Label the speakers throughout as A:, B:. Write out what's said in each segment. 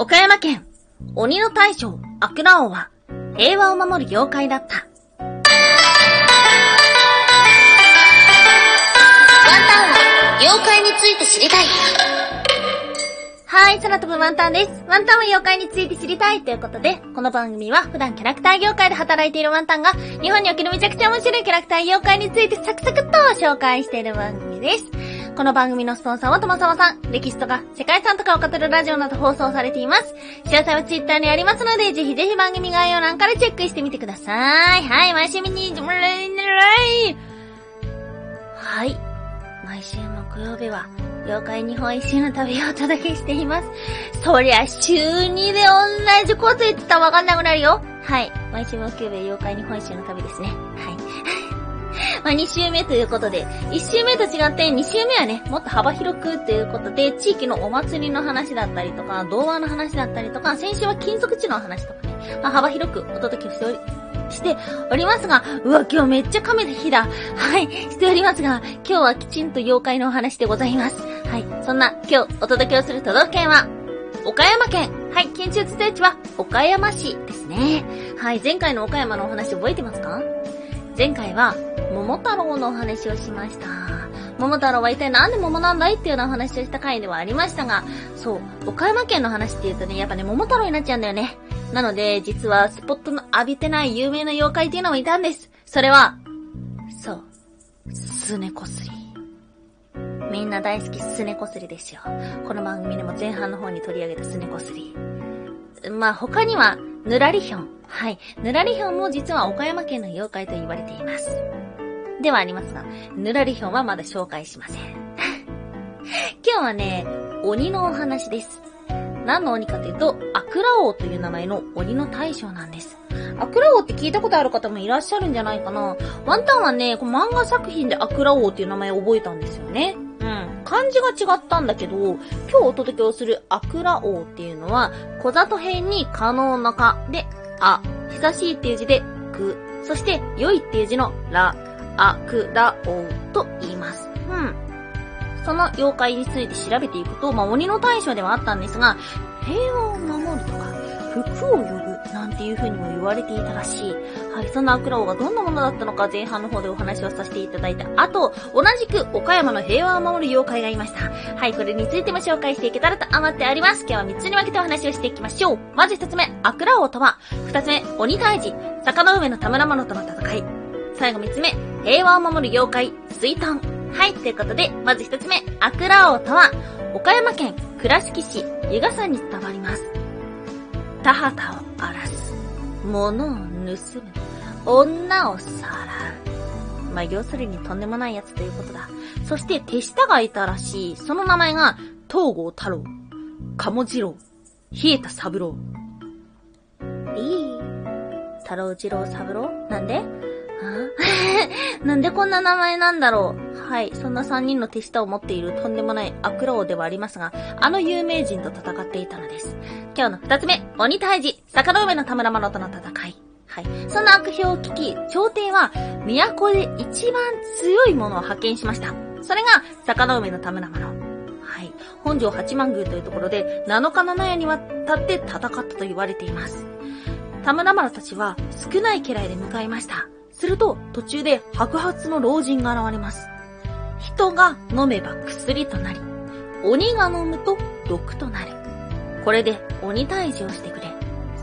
A: 岡山県、鬼の大将、アクラ王は、平和を守る妖怪だった。ワン
B: タンは、妖怪について知りたい。
A: はい、空飛ぶワンタンです。ワンタンは妖怪について知りたいということで、この番組は普段キャラクター業界で働いているワンタンが、日本におけるめちゃくちゃ面白いキャラクター妖怪についてサクサクっと紹介している番組です。この番組のスポンサーはともさまさん、歴史とか世界遺産とかを語るラジオなど放送されています。詳細はツイッターにありますので、ぜひぜひ番組概要欄からチェックしてみてください。はい、毎週見に、はい。毎週木曜日は、妖怪日本一周の旅をお届けしています。そりゃ、週2で同じこと言ってたらわかんなくなるよ。はい。毎週木曜日は妖怪日本一周の旅ですね。はい。まあ、2週目ということで、1週目と違って2週目はね、もっと幅広くということで、地域のお祭りの話だったりとか、童話の話だったりとか、先週は金属地の話とかね、まあ、幅広くお届けしており、しておりますが、うわ、今日めっちゃ亀の日だ。はい、しておりますが、今日はきちんと妖怪のお話でございます。はい、そんな今日お届けをする都道府県は、岡山県。はい、県中地地は岡山市ですね。はい、前回の岡山のお話覚えてますか？前回は、桃太郎のお話をしました。桃太郎は一体なんで桃なんだいっていうようなお話をした回ではありましたが、そう、岡山県の話って言うとね、やっぱね、桃太郎になっちゃうんだよね。なので、実はスポットの浴びてない有名な妖怪っていうのもいたんです。それは、そう、すねこすり。みんな大好きすねこすりですよ。この番組でも前半の方に取り上げたすねこすり。まあ、他には、ぬらりひょん。はい。ぬらりひょんも実は岡山県の妖怪と言われています。ではありますが、ぬらりひょんはまだ紹介しません。今日はね、鬼のお話です。何の鬼かというと、アクラ王という名前の鬼の大将なんです。アクラ王って聞いたことある方もいらっしゃるんじゃないかな。ワンタンはね、この漫画作品でアクラ王っていう名前を覚えたんですよね。うん。漢字が違ったんだけど、今日お届けをするアクラ王っていうのは、小里編に可能なかで、あ、久しいっていう字で、く、そして良いっていう字のら、あくらおうと言います。うん。その妖怪について調べていくと、まあ、鬼の大将ではあったんですが、平和を守るとか、福を呼ぶなんていう風にも言われていたらしい。はい、そんなアクラ王がどんなものだったのか前半の方でお話をさせていただいた後、同じく岡山の平和を守る妖怪がいました。はい、これについても紹介していけたらと思っております。今日は3つに分けてお話をしていきましょう。まず1つ目、アクラ王とは、2つ目、鬼退治、坂の上の田村者との戦い、最後3つ目、平和を守る妖怪、水遁。はい、ということで、まず1つ目、アクラ王とは、岡山県倉敷市湯ヶ山に伝わります。田畑を荒らす。物を盗む。女をさらう。まあ、要するにとんでもないやつということだ。そして手下がいたらしい。その名前が、東郷太郎、鴨次郎、冷えた三郎。いい太郎次郎三郎？なんで？なんでこんな名前なんだろうはい、そんな3人の手下を持っているとんでもない悪老ではありますが、あの有名人と戦っていたのです。今日の2つ目、鬼退治、坂の上の田村麻呂との戦い。はい。そんな悪評を聞き、朝廷は、都で一番強い者を派遣しました。それが、坂の上の田村麻呂。はい。本庄八幡宮というところで、7日7夜にわたって戦ったと言われています。田村麻呂たちは、少ない家来で向かいました。すると、途中で白髪の老人が現れます。人が飲めば薬となり、鬼が飲むと毒となる。これで鬼退治をしてくれ。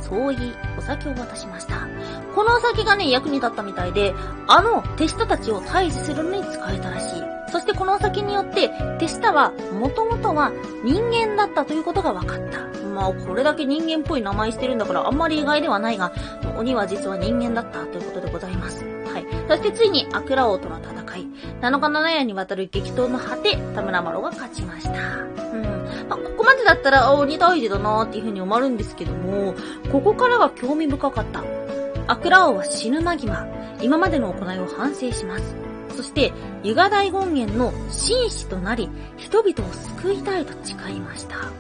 A: そう言い、お酒を渡しました。このお酒がね、役に立ったみたいで、あの手下たちを退治するのに使えたらしい。そしてこのお酒によって、手下は、もともとは人間だったということが分かった。まあ、これだけ人間っぽい名前してるんだから、あんまり意外ではないが、鬼は実は人間だったということでございます。はい。そしてついに、アクラ王との戦い。7日7夜にわたる激闘の果て、田村麻呂が勝ちました。うん。まあ、ここまでだったら、あ、鬼大事だなーっていう風に思わるんですけども、ここからが興味深かった。アクラ王は死ぬ間際、今までの行いを反省します。そして、ユガ大権現の紳士となり、人々を救いたいと誓いました。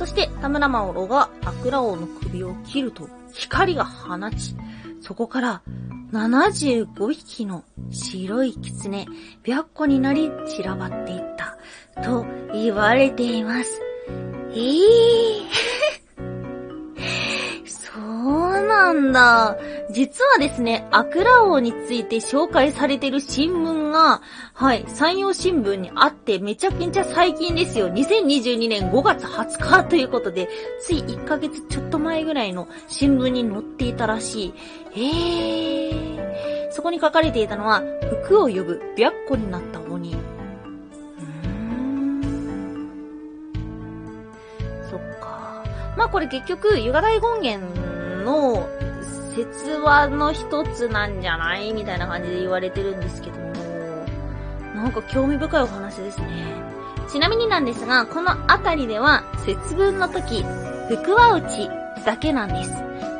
A: そして、田村麻呂がアクラ王の首を切ると、光が放ち、そこから、75匹の白い狐、白虎になり散らばっていった、と言われています。ええーなんだ。実はですね、アクラ王について紹介されてる新聞が、はい、山陽新聞にあってめちゃくちゃ最近ですよ。2022年5月20日ということで、つい1ヶ月ちょっと前ぐらいの新聞に載っていたらしい。えー。そこに書かれていたのは、服を呼ぶ白虎になった鬼。まあこれ結局、ユガ大権現の説話の一つなんじゃないみたいな感じで言われてるんですけども、なんか興味深いお話ですね。ちなみになんですが、この辺りでは節分の時、福は内だけなんです。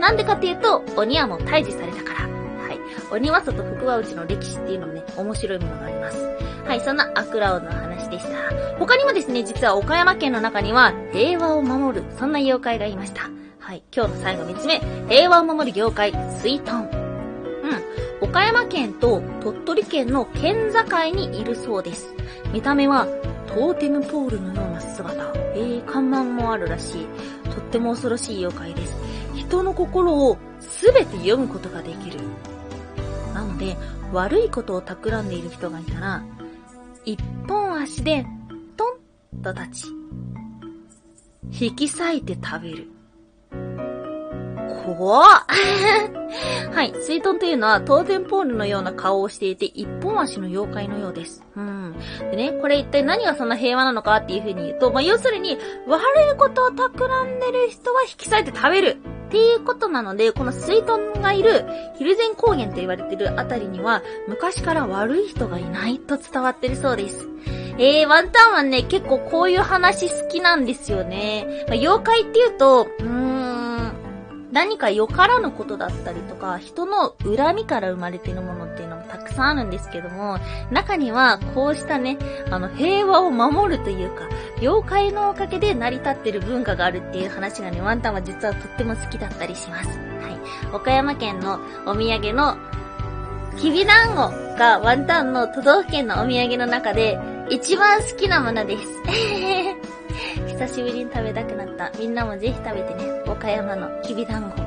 A: なんでかっていうと、鬼はもう退治されたから。はい。鬼は外福は内の歴史っていうのもね、面白いものがあります。はい、そんなアクラオの話でした。他にもですね、実は岡山県の中には平和を守る、そんな妖怪がいました。はい、今日の最後3つ目、平和を守る妖怪、水遁。うん。岡山県と鳥取県の県境にいるそうです。見た目はトーテムポールのような姿。えー、看板もあるらしい。とっても恐ろしい妖怪です。人の心をすべて読むことができる。なので、悪いことを企んでいる人がいたら、一本足で、トンと立ち、引き裂いて食べる。怖っ はい。水遁というのは、当然ポールのような顔をしていて、一本足の妖怪のようです。うん。でね、これ一体何がそんな平和なのかっていう風に言うと、まあ、要するに、悪いことを企んでる人は引き裂いて食べる。っていうことなので、この水遁がいるヒルゼン高原と言われてるあたりには、昔から悪い人がいないと伝わってるそうです。えー、ワンタンはね、結構こういう話好きなんですよね。まあ、妖怪っていうと、うん、何かよからぬことだったりとか、人の恨みから生まれているものっていうのもたくさんあるんですけども、中にはこうしたね、あの、平和を守るというか、妖怪のおかげで成り立ってる文化があるっていう話がね、ワンタンは実はとっても好きだったりします。はい。岡山県のお土産の、きびだんごがワンタンの都道府県のお土産の中で一番好きなものです。久しぶりに食べたくなった。みんなもぜひ食べてね。岡山のきびだんご。ワンタン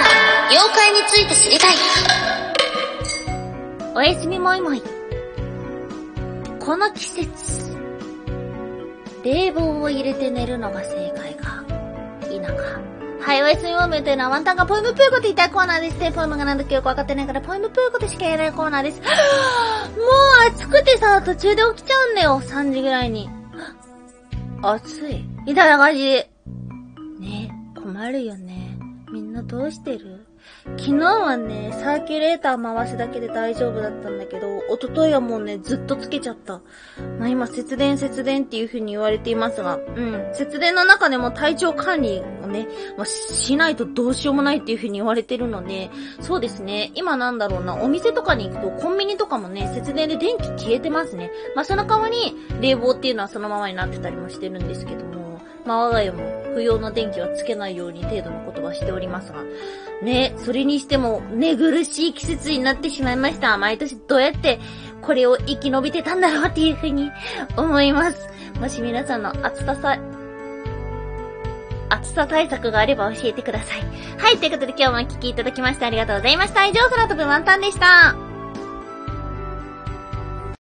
B: は妖怪について知りたい。
A: おやすみもいもい。この季節、冷房を入れて寝るのが正解か、否か。はい、おやすみもいというのはワンタンがポイムプーコと言いたいコーナーですね。ポイムがなんだかよくわかってないからポイムプーコとしか言えないコーナーです。もう暑くてさ、途中で起きちゃうんだよ。3時ぐらいに。暑い。みたいな感じ。ね困るよね。みんなどうしてる？昨日はね、サーキュレーター回すだけで大丈夫だったんだけど、おとといはもうね、ずっとつけちゃった。まあ今、節電節電っていう風に言われていますが、うん、節電の中でも体調管理をね、まあ、しないとどうしようもないっていう風に言われてるので、そうですね、今なんだろうな、お店とかに行くとコンビニとかもね、節電で電気消えてますね。まあその代わり、冷房っていうのはそのままになってたりもしてるんですけども、まあ我が家も不要な電気はつけないように程度のことはしておりますが、ね、それにしても寝苦しい季節になってしまいました。毎年どうやってこれを生き延びてたんだろうっていうふうに思います。もし皆さんの暑ささ、暑さ対策があれば教えてください。はい、ということで今日もお聴きいただきましてありがとうございました。以上、空飛ぶワンタンでした。